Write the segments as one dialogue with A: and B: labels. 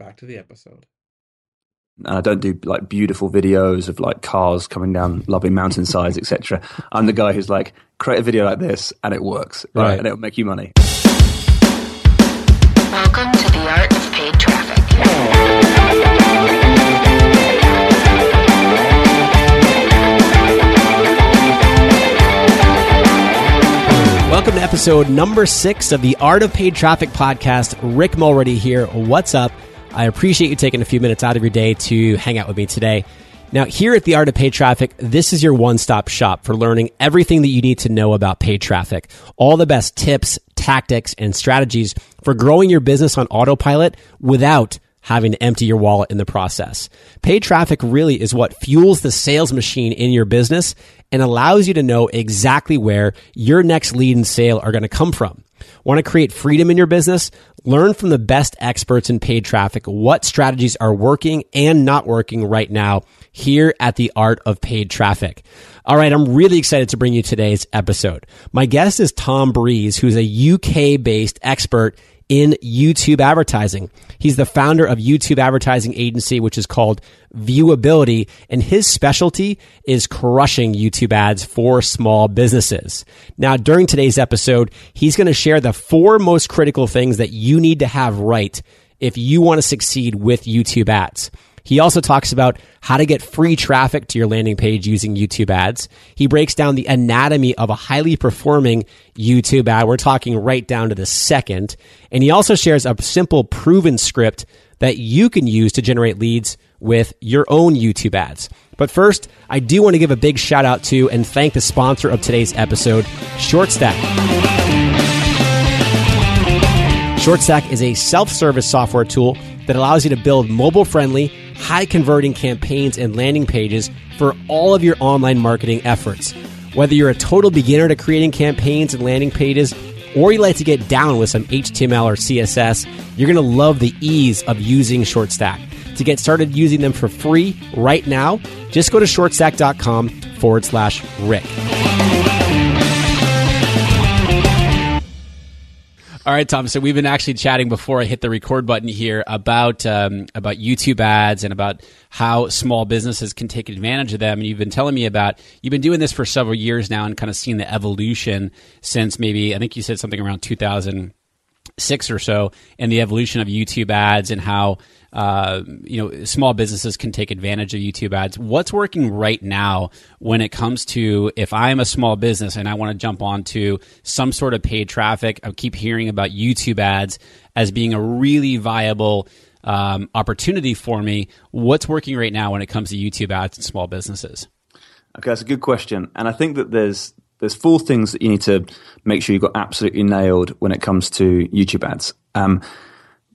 A: Back to the episode.
B: And I don't do like beautiful videos of like cars coming down lovely mountainsides, etc. I'm the guy who's like, create a video like this and it works, right? right. And it'll make you money.
C: Welcome to the art of paid traffic.
D: Welcome to episode number six of the Art of Paid Traffic podcast. Rick Mulready here. What's up? I appreciate you taking a few minutes out of your day to hang out with me today. Now, here at the Art of Paid Traffic, this is your one stop shop for learning everything that you need to know about paid traffic. All the best tips, tactics, and strategies for growing your business on autopilot without having to empty your wallet in the process. Paid traffic really is what fuels the sales machine in your business and allows you to know exactly where your next lead and sale are going to come from. Want to create freedom in your business? Learn from the best experts in paid traffic what strategies are working and not working right now here at the Art of Paid Traffic. All right, I'm really excited to bring you today's episode. My guest is Tom Breeze, who's a UK based expert in YouTube advertising. He's the founder of YouTube advertising agency, which is called Viewability, and his specialty is crushing YouTube ads for small businesses. Now, during today's episode, he's going to share the four most critical things that you need to have right if you want to succeed with YouTube ads. He also talks about how to get free traffic to your landing page using YouTube ads. He breaks down the anatomy of a highly performing YouTube ad. We're talking right down to the second. And he also shares a simple proven script that you can use to generate leads with your own YouTube ads. But first, I do want to give a big shout out to and thank the sponsor of today's episode, ShortStack. ShortStack is a self service software tool that allows you to build mobile friendly, high converting campaigns and landing pages for all of your online marketing efforts. Whether you're a total beginner to creating campaigns and landing pages, or you like to get down with some HTML or CSS, you're going to love the ease of using ShortStack. To get started using them for free right now, just go to shortstack.com forward slash Rick. All right, Tom. So we've been actually chatting before I hit the record button here about um, about YouTube ads and about how small businesses can take advantage of them. And you've been telling me about you've been doing this for several years now and kind of seen the evolution since maybe I think you said something around 2006 or so, and the evolution of YouTube ads and how uh, you know, small businesses can take advantage of YouTube ads. What's working right now when it comes to if I'm a small business and I want to jump onto some sort of paid traffic? I keep hearing about YouTube ads as being a really viable um, opportunity for me. What's working right now when it comes to YouTube ads and small businesses?
B: Okay, that's a good question, and I think that there's there's four things that you need to make sure you've got absolutely nailed when it comes to YouTube ads. Um,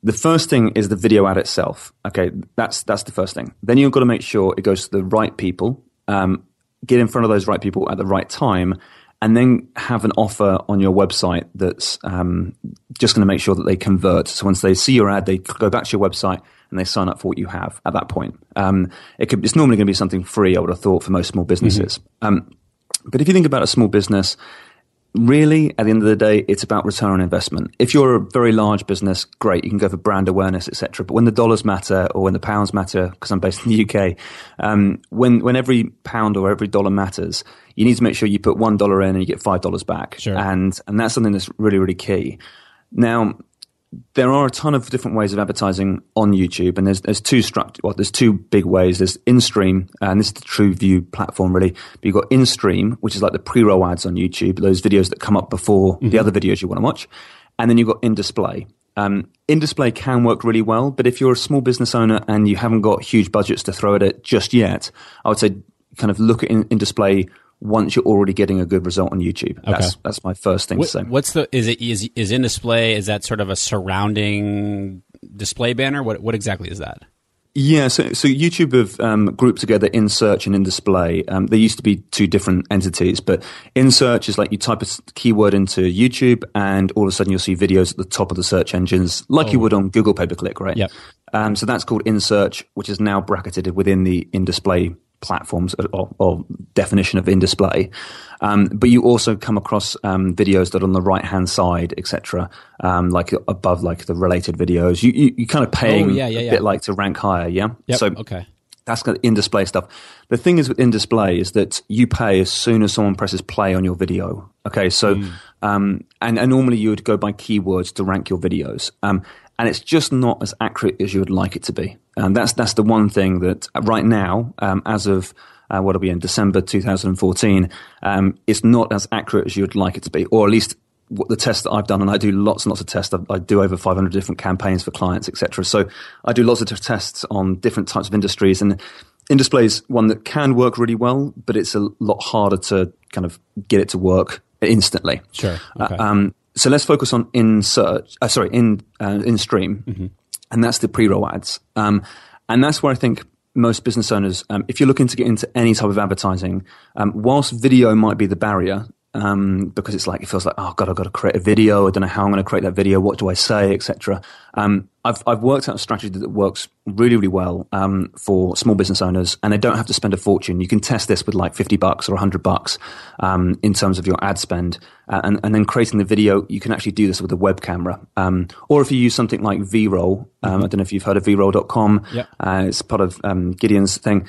B: the first thing is the video ad itself. Okay, that's that's the first thing. Then you've got to make sure it goes to the right people. Um, get in front of those right people at the right time, and then have an offer on your website that's um, just going to make sure that they convert. So once they see your ad, they go back to your website and they sign up for what you have at that point. Um, it could, it's normally going to be something free, I would have thought, for most small businesses. Um, but if you think about a small business, really, at the end of the day, it's about return on investment. If you're a very large business, great, you can go for brand awareness, etc. But when the dollars matter or when the pounds matter, because I'm based in the UK, um, when when every pound or every dollar matters, you need to make sure you put one dollar in and you get five dollars back.
D: Sure.
B: And and that's something that's really really key. Now, there are a ton of different ways of advertising on YouTube, and there's there's two struct well, there's two big ways. There's in-stream, and this is the TrueView platform really. But you've got in-stream, which is like the pre-roll ads on YouTube, those videos that come up before the other videos you want to watch, and then you've got in-display. Um, in-display can work really well, but if you're a small business owner and you haven't got huge budgets to throw at it just yet, I would say kind of look at in- in-display once you're already getting a good result on YouTube. That's that's my first thing
D: What-
B: to say.
D: what's the is it is is in display? Is that sort of a surrounding display banner? What what exactly is that?
B: Yeah, so, so YouTube have um, grouped together in search and in display. Um, they used to be two different entities, but in search is like you type a keyword into YouTube, and all of a sudden you'll see videos at the top of the search engines, like you would on Google pay per click, right?
D: Yep.
B: Um, so that's called in search, which is now bracketed within the in display platforms or, or definition of in display. Um, but you also come across um, videos that are on the right hand side, etc., um, like above like the related videos. You you, you kind of paying
D: Oh, yeah, yeah,
B: a
D: yeah.
B: bit like to rank higher, yeah.
D: Yep.
B: So
D: okay.
B: that's kind of in display stuff. The thing is with in display is that you pay as soon as someone presses play on your video. Okay, so um, and, and normally you would go by keywords to rank your videos, um, and it's just not as accurate as you would like it to be. And that's that's the one thing that uh, right now, um, as of uh, what'll be in December 2014, um, it's not as accurate as you would like it to be, or at least what the tests that I've done, and I do lots and lots of tests. I, I do over 500 different campaigns for clients, etc. So I do lots of tests on different types of industries, and in display is one that can work really well, but it's a lot harder to kind of get it to work instantly.
D: Sure.
B: Uh,
D: Okay.
B: um, so let's focus on in search. Uh, sorry, in uh, in stream, and that's the pre-roll ads. Um, and that's where I think most business owners, um, if you're looking to get into any type of advertising, um, whilst video might be the barrier. Um, because it's like it feels like oh god I've got to create a video. I don't know how I'm going to create that video. What do I say etc um, I've I've worked out a strategy that works really really well um, for small business owners and they don't have to spend a fortune. You can test this with like 50 bucks or 100 bucks um, in terms of your ad spend. Uh, and, and then creating the video you can actually do this with a web camera. Um, or if you use something like Vidrol um, I don't know if you've heard of Vidrol.com
D: Yep.
B: uh, it's part of um, Gideon's thing.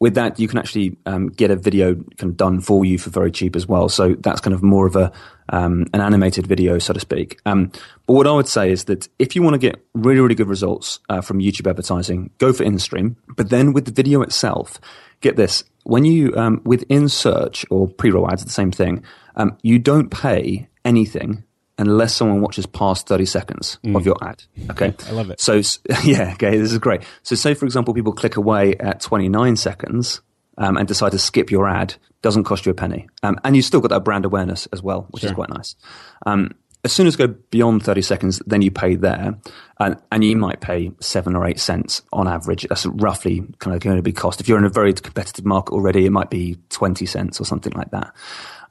B: With that, you can actually um, get a video kind of done for you for very cheap as well. So that's kind of more of a um, an animated video, so to speak. Um, but what I would say is that if you want to get really, really good results uh, from YouTube advertising, go for in-stream. But then with the video itself, get this: when you um, within search or pre-roll ads, the same thing. Um, you don't pay anything unless someone watches past 30 seconds of your ad. Okay.
D: I love it.
B: So, yeah, okay, this is great. So, say, for example, people click away at 29 seconds um, and decide to skip your ad, doesn't cost you a penny. Um, and you've still got that brand awareness as well, which is quite nice. Um, as soon as go beyond 30 seconds, then you pay there. And, and you might pay seven or eight cents on average. That's roughly kind of going to be cost. If you're in a very competitive market already, it might be 20 cents or something like that.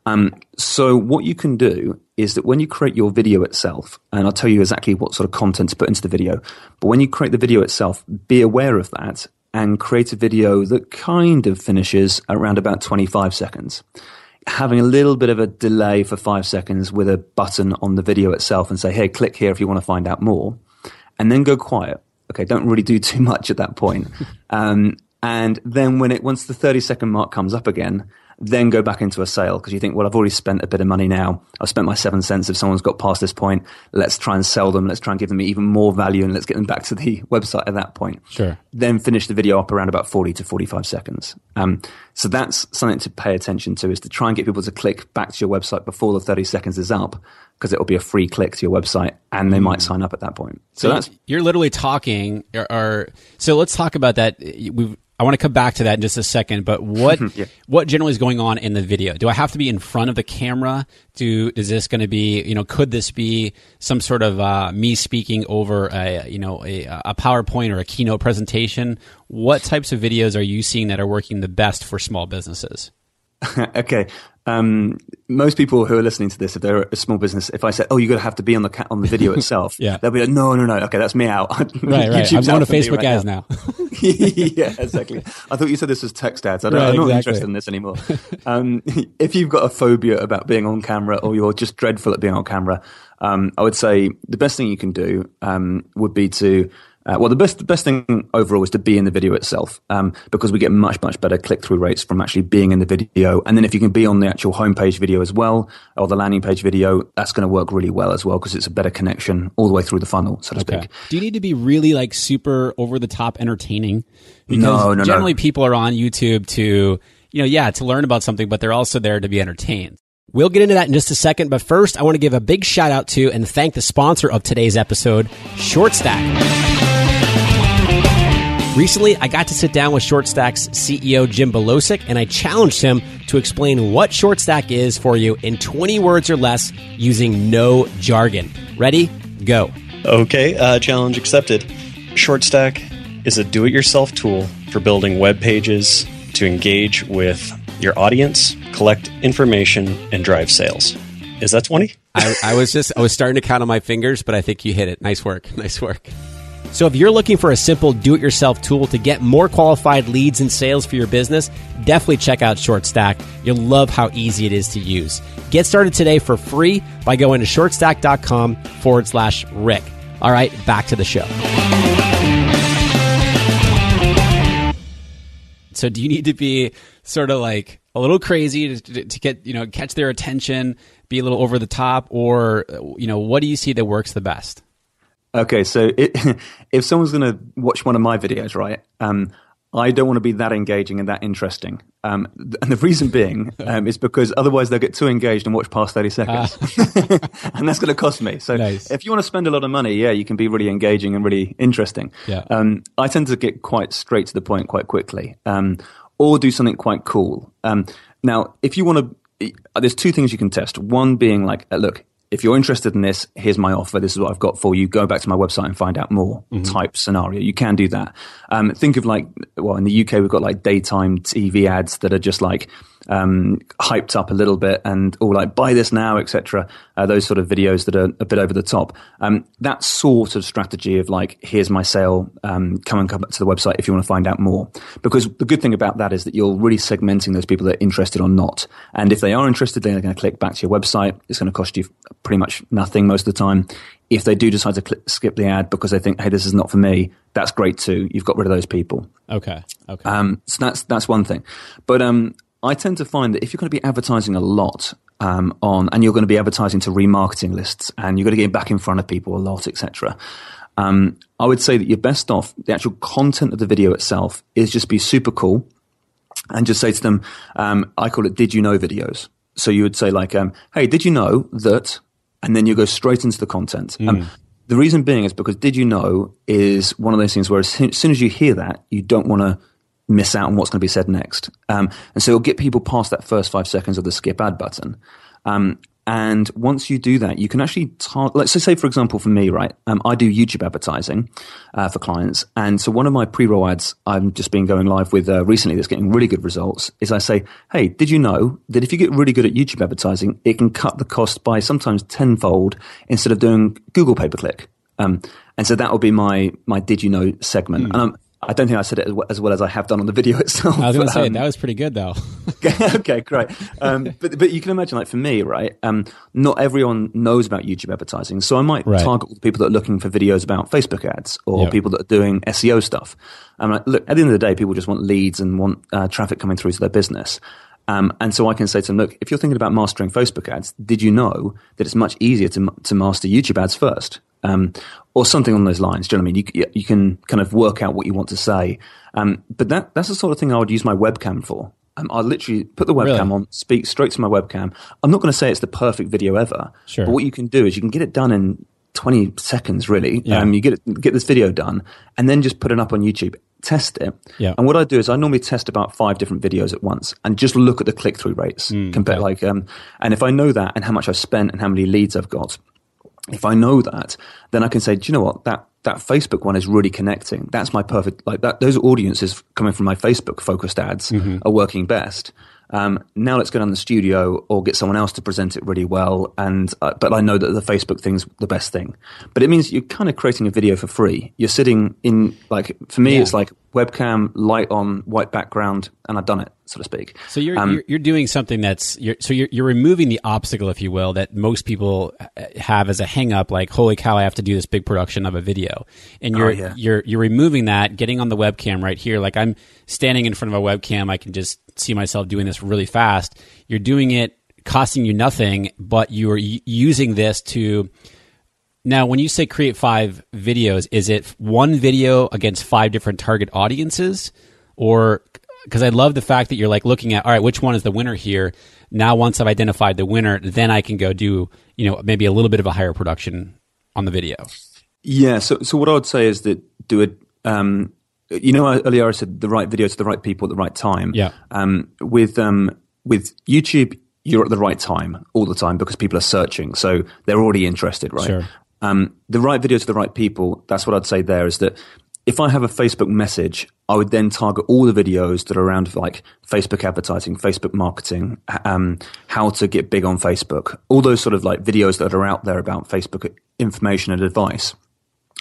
B: Um, so what you can do is that when you create your video itself, and I'll tell you exactly what sort of content to put into the video, but when you create the video itself, be aware of that and create a video that kind of finishes around about 25 seconds. Having a little bit of a delay for five seconds with a button on the video itself and say, hey, click here if you want to find out more, and then go quiet. Okay, don't really do too much at that point. Um, and then when it once the 30 second mark comes up again, then go back into a sale because you think, well, I've already spent a bit of money now. I've spent my seven cents. If someone's got past this point, let's try and sell them. Let's try and give them even more value and let's get them back to the website at that point.
D: Sure.
B: Then finish the video up around about 40 to 45 seconds. Um, so that's something to pay attention to is to try and get people to click back to your website before the 30 seconds is up because it'll be a free click to your website and they might sign up at that point. So,
D: So
B: that's
D: you're literally talking, or, or so let's talk about that. We've, I want to come back to that in just a second. But what what generally is going on in the video? Do I have to be in front of the camera? Do is this going to be you know could this be some sort of uh, me speaking over a you know a, a PowerPoint or a keynote presentation? What types of videos are you seeing that are working the best for small businesses?
B: okay. Um, most people who are listening to this, if they're a small business, if I say, "Oh, you're going to have to be on the ca- on the video itself,"
D: Yeah.
B: they'll be like, "No, no, no. Okay, that's me out."
D: Right, right. I'm
B: out
D: to Facebook
B: right
D: ads now.
B: yeah, exactly. I thought you said this was text ads. I don't,
D: Right,
B: I'm not
D: exactly.
B: interested in this anymore. Um, if you've got a phobia about being on camera or you're just dreadful at being on camera, um, I would say the best thing you can do um, would be to uh, well, the best best thing overall is to be in the video itself, um, because we get much much better click through rates from actually being in the video. And then if you can be on the actual homepage video as well, or the landing page video, that's going to work really well as well because it's a better connection all the way through the funnel, so to
D: Okay.
B: speak.
D: Do you need to be really like super over the top entertaining? Because
B: No, no, no.
D: generally people are on YouTube to, you know, yeah, to learn about something, but they're also there to be entertained. We'll get into that in just a second, but first I want to give a big shout out to and thank the sponsor of today's episode, ShortStack. Recently, I got to sit down with ShortStack's CEO Jim Belosic, and I challenged him to explain what ShortStack is for you in 20 words or less using no jargon. Ready? Go.
E: Okay, uh, challenge accepted. ShortStack is a do it yourself tool for building web pages to engage with your audience, collect information, and drive sales. Is that 20?
D: I, I was just I was starting to count on my fingers, but I think you hit it. Nice work. Nice work. So if you're looking for a simple do-it-yourself tool to get more qualified leads and sales for your business, definitely check out ShortStack. You'll love how easy it is to use. Get started today for free by going to shortstack.com forward slash Rick. All right, back to the show. So do you need to be sort of like a little crazy to, to get, you know, catch their attention, be a little over the top, or, uh, you know, what do you see that works the best?
B: Okay, so it, if someone's going to watch one of my videos, right, um, I don't want to be that engaging and that interesting. Um, and the reason being um, is because otherwise they'll get too engaged and watch past 30 seconds. and that's going to cost me. So
D: Nice.
B: if you want to spend a lot of money, yeah, you can be really engaging and really interesting.
D: Yeah.
B: Um, I tend to get quite straight to the point quite quickly um, or do something quite cool. Um, now, if you want to, there's two things you can test. One being like, uh, look, if you're interested in this, here's my offer. This is what I've got for you. Go back to my website and find out more type scenario. You can do that. Um, think of like, well, in the UK, we've got like daytime TV ads that are just like, um, hyped up a little bit and all like buy this now, etc. Uh, those sort of videos that are a bit over the top. Um, that sort of strategy of like, here's my sale, um, come and come to the website if you want to find out more. Because the good thing about that is that you're really segmenting those people that are interested or not. And if they are interested, then they're going to click back to your website. It's going to cost you pretty much nothing most of the time. If they do decide to skip the ad because they think, hey, this is not for me, that's great too. You've got rid of those people.
D: Okay. Okay.
B: Um, so that's that's one thing. But um, I tend to find that if you're going to be advertising a lot um, on, and you're going to be advertising to remarketing lists, and you're going to get back in front of people a lot, etc. Um, I would say that you're best off. The actual content of the video itself is just be super cool, and just say to them, um, I call it "Did you know?" videos. So you would say like, um, "Hey, did you know that?" And then you go straight into the content. Um, the reason being is because "Did you know?" is one of those things where as soon as you hear that, you don't want to miss out on what's going to be said next. Um, and so it'll get people past that first five seconds of the skip ad button. Um, and once you do that, you can actually target, let's say, for example, for me, right? Um, I do YouTube advertising uh, for clients. And so one of my pre roll ads I've just been going live with uh, recently that's getting really good results is I say, hey, did you know that if you get really good at YouTube advertising, it can cut the cost by sometimes tenfold instead of doing Google pay per click? Um, and so that will be my, my did you know segment. And I'm, I don't think I said it as well, as I have done on the video itself.
D: I was going to say
B: Um,
D: that was pretty good though.
B: okay, great. Um, but but you can imagine, like for me, right? Um, not everyone knows about YouTube advertising, so I might
D: Right.
B: target the people that are looking for videos about Facebook ads or
D: Yeah.
B: people that are doing SEO stuff. Um, like, look, at the end of the day, people just want leads and want uh, traffic coming through to their business. Um, and so I can say to them, look, if you're thinking about mastering Facebook ads, did you know that it's much easier to, to master YouTube ads first? Um, or something on those lines. Do you know what I mean? You, you can kind of work out what you want to say. Um, but that, that's the sort of thing I would use my webcam for. Um, I literally put the webcam
D: Really?
B: on, speak straight to my webcam. I'm not going to say it's the perfect video ever.
D: Sure.
B: But what you can do is you can get it done in 20 seconds, really.
D: Yeah.
B: Um, you get it, get this video done and then just put it up on YouTube. Test it.
D: Yeah.
B: And what I do is I normally test about five different videos at once and just look at the click through rates. compare
D: okay.
B: like, um, and if I know that and how much I've spent and how many leads I've got, if I know that, then I can say, do you know what? That that Facebook one is really connecting. That's my perfect like that. Those audiences coming from my Facebook focused ads are working best. Um, now let's go down the studio or get someone else to present it really well. And uh, but I know that the Facebook thing's the best thing. But it means you're kind of creating a video for free. You're sitting in like for me,
F: Yeah.
B: it's like webcam, light on, white background, and I've done it, so to speak.
F: So you're,
B: Um,
F: you're you're doing something that's you're, so you're you're removing the obstacle, if you will, that most people have as a hang up. Like, holy cow, I have to do this big production of a video, and you're
B: Oh, yeah.
F: you're you're removing that, getting on the webcam right here. Like I'm standing in front of a webcam, I can just see myself doing this really fast. You're doing it, costing you nothing, but you are using this to. Now, when you say create five videos, is it one video against five different target audiences? Or because I love the fact that you're like looking at, all right, which one is the winner here? Now, once I've identified the winner, then I can go do, you know, maybe a little bit of a higher production on the video.
B: Yeah. So, so what I would say is that do it. Um, you know, earlier I said the right video to the right people at the right time.
F: Yeah.
B: Um, with um, with YouTube, you're at the right time all the time because people are searching, so they're already interested, right?
F: Sure.
B: Um, the right video to the right people. That's what I'd say. There is that if I have a Facebook message, I would then target all the videos that are around like Facebook advertising, Facebook marketing, um, how to get big on Facebook, all those sort of like videos that are out there about Facebook information and advice.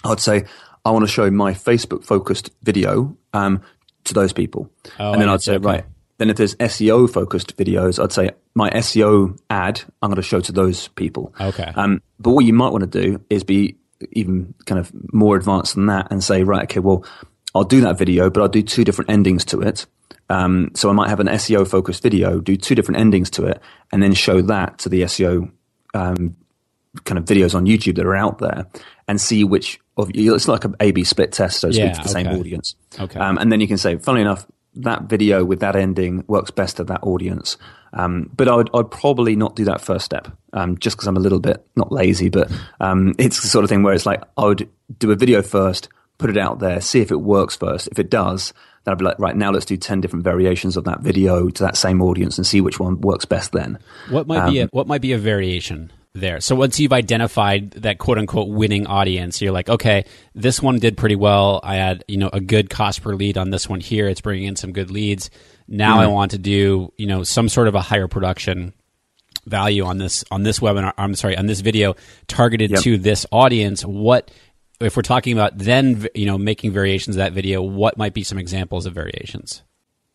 B: I'd say I want to show my Facebook focused video um, to those people,
F: Oh,
B: and then I'd say
F: Okay.
B: right. Then if there's SEO focused videos, I'd say my SEO ad I'm going to show to those people.
F: Okay.
B: Um, but what you might want to do is be even kind of more advanced than that and say, right, okay, well, I'll do that video, but I'll do two different endings to it. Um, so I might have an SEO focused video, do two different endings to it, and then show that to the SEO um, kind of videos on YouTube that are out there, and see which of you. It's like an A/B split test, so to
F: Yeah,
B: speak, for the same audience.
F: Okay.
B: Um, and then you can say, funnily enough, that video with that ending works best to that audience. Um, but I would, I'd probably not do that first step, um, just because I'm a little bit not lazy, but um, it's the sort of thing where it's like I would do a video first, put it out there, see if it works first. If it does, then I'd be like, right now, let's do ten different variations of that video to that same audience and see which one works best. Then,
F: What might be a,
B: Um,
F: what might be a variation there? So once you've identified that quote unquote winning audience, you're like, okay, this one did pretty well. I had you know a good cost per lead on this one here. It's bringing in some good leads. Now I
B: Mm-hmm.
F: want to do you know some sort of a higher production value on this on this webinar. I'm sorry on this video targeted
B: Yep.
F: to this audience. What if we're talking about then you know making variations of that video? What might be some examples of variations?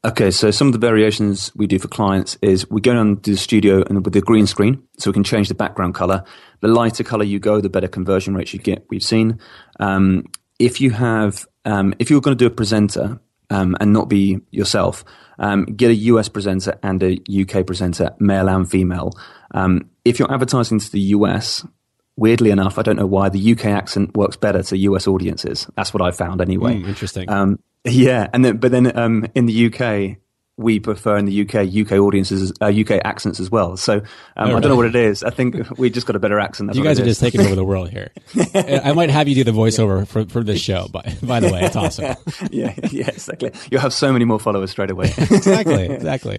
B: Okay, so some of the variations we do for clients is we go down to the studio and with the green screen, so we can change the background color. The lighter color you go, the better conversion rates you get. We've seen. Um, if you have, um, if you're going to do a presenter um, and not be yourself, um, get a US presenter and a UK presenter, male and female. Um, if you're advertising to the US, weirdly enough, I don't know why the UK accent works better to US audiences. That's what I found anyway.
F: Hmm, interesting.
B: Um, yeah, and then but then um, in the UK, we prefer in the UK UK audiences, uh, UK accents as well. So um, I don't know what it is. I think we just got a better accent. That's
F: You guys are just taking over the world here. I might have you do the voiceover for, for this show, by, by the way. It's awesome.
B: yeah, yeah, exactly. You'll have so many more followers straight away.
F: Exactly, exactly.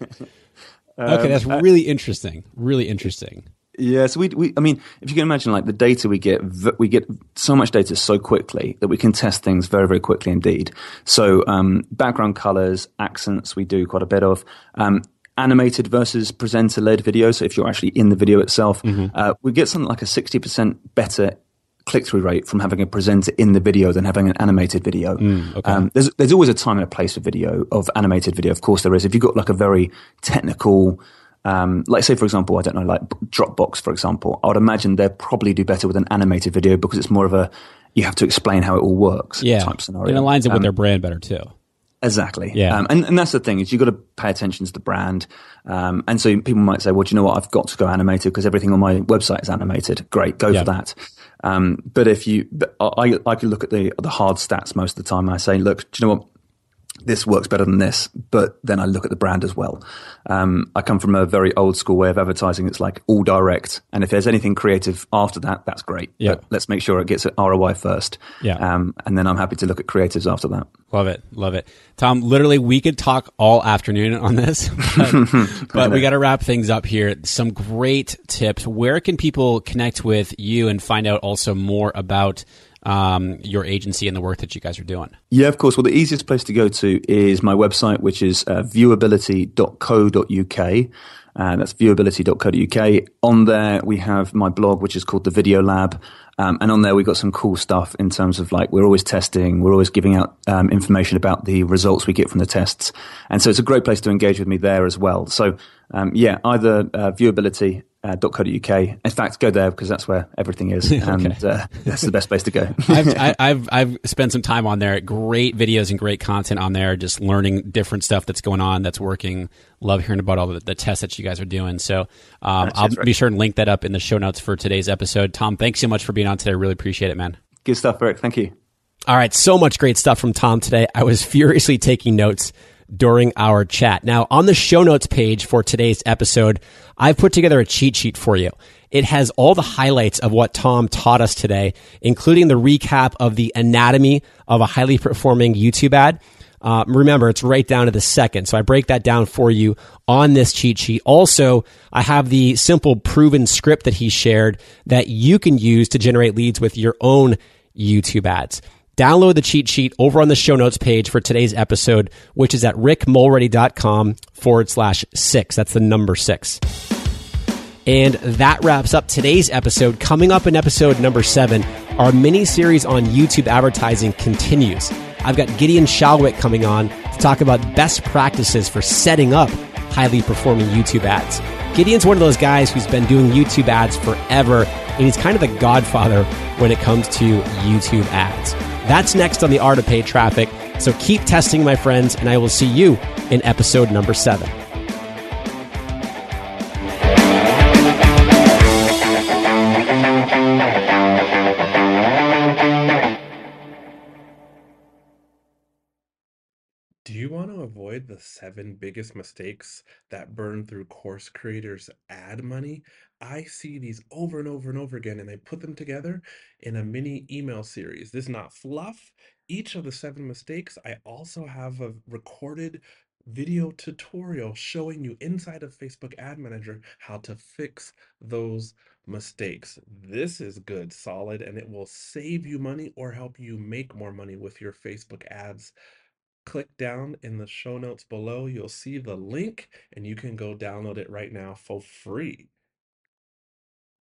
B: Um,
F: Okay, that's
B: uh,
F: really interesting. Really interesting.
B: Yeah, so we, we, I mean, if you can imagine, like the data we get, we get so much data so quickly that we can test things very, very quickly indeed. So, um, background colors, accents, we do quite a bit of. Um, animated versus presenter led video. So if you're actually in the video itself, uh, we get something like a 60% better click through rate from having a presenter in the video than having an animated video. um, there's, there's always a time and a place for video of animated video. Of course there is. If you've got like a very technical, um, like say for example, I don't know, like Dropbox for example, I would imagine they'd probably do better with an animated video because it's more of a you have to explain how it all works
F: Yeah.
B: type scenario.
F: And it aligns it with
B: Um,
F: their brand better, too.
B: Exactly.
F: Yeah.
B: Um, and, and that's the thing is you've got to pay attention to the brand. Um, and so people might say, well, do you know what? I've got to go animated because everything on my website is animated. Great. Go
F: Yeah.
B: for that. Um, but if you, but I, I can look at the, the hard stats most of the time. And I say, look, do you know what? This works better than this, but then I look at the brand as well. Um, I come from a very old school way of advertising. It's like all direct. And if there's anything creative after that, that's great.
F: Yeah.
B: But let's make sure it gets an ROI first.
F: Yeah.
B: Um, and then I'm happy to look at creatives after that.
F: Love it. Love it. Tom, literally, we could talk all afternoon on this, but, but we got to wrap things up here. Some great tips. Where can people connect with you and find out also more about
D: um, your agency and the work that you guys are doing?
B: Yeah, of course. Well, the easiest place to go to is my website, which is uh, viewability.co.uk. Uh, that's viewability.co.uk. On there, we have my blog, which is called the Video Lab. Um, and on there, we've got some cool stuff in terms of like, we're always testing, we're always giving out um, information about the results we get from the tests. And so it's a great place to engage with me there as well. So, um, yeah, either uh, viewability uh, .co.uk. In fact, go there because that's where everything is, and okay. uh, that's the best place to go.
D: I've, I, I've I've spent some time on there. Great videos and great content on there. Just learning different stuff that's going on, that's working. Love hearing about all the, the tests that you guys are doing. So um, I'll right. be sure and link that up in the show notes for today's episode. Tom, thanks so much for being on today. Really appreciate it, man.
B: Good stuff, Eric. Thank you.
D: All right, so much great stuff from Tom today. I was furiously taking notes during our chat. Now, on the show notes page for today's episode, I've put together a cheat sheet for you. It has all the highlights of what Tom taught us today, including the recap of the anatomy of a highly performing YouTube ad. Uh, remember, it's right down to the second. So I break that down for you on this cheat sheet. Also, I have the simple proven script that he shared that you can use to generate leads with your own YouTube ads. Download the cheat sheet over on the show notes page for today's episode, which is at rickmulready.com forward slash six. That's the number six. And that wraps up today's episode. Coming up in episode number seven, our mini series on YouTube advertising continues. I've got Gideon Shalwick coming on to talk about best practices for setting up highly performing YouTube ads. Gideon's one of those guys who's been doing YouTube ads forever, and he's kind of the godfather when it comes to YouTube ads. That's next on the art of paid traffic. So keep testing, my friends, and I will see you in episode number seven.
A: Do you want to avoid the seven biggest mistakes that burn through course creators' ad money? I see these over and over and over again, and I put them together in a mini email series. This is not fluff. Each of the seven mistakes, I also have a recorded video tutorial showing you inside of Facebook Ad Manager how to fix those mistakes. This is good, solid, and it will save you money or help you make more money with your Facebook ads click down in the show notes below. You'll see the link and you can go download it right now for free.